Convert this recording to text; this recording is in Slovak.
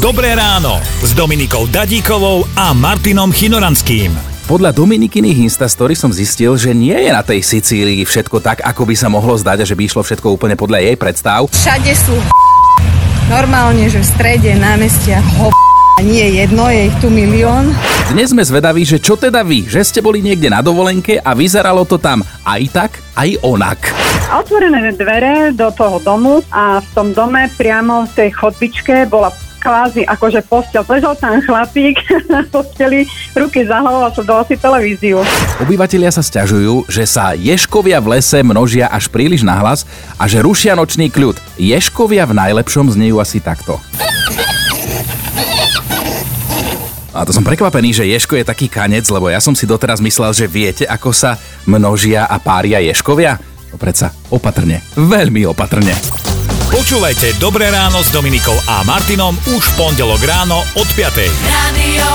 Dobré ráno s Dominikou Dadíkovou a Martinom Chinoranským. Podľa Dominikyných Instastory som zistil, že nie je na tej Sicílii všetko tak, ako by sa mohlo zdať a že by išlo všetko úplne podľa jej predstav. Všade sú normálne, že v strede námestia ho a nie jedno, je ich tu milión. Dnes sme zvedaví, že čo teda vy, že ste boli niekde na dovolenke a vyzeralo to tam aj tak, aj onak. Otvorené dvere do toho domu a v tom dome priamo v tej chodbičke bola kvázi akože postel. Ležal tam chlapík na posteli, ruky za hlavou a sledoval si televíziu. Obyvatelia sa stiažujú, že sa ješkovia v lese množia až príliš nahlas a že rušia nočný kľud. Ješkovia v najlepšom znejú asi takto. A to som prekvapený, že Ješko je taký kanec, lebo ja som si doteraz myslel, že viete, ako sa množia a pária Ješkovia? No predsa opatrne, veľmi opatrne. Počúvajte Dobré ráno s Dominikou a Martinom už v pondelok ráno od 5. Radio.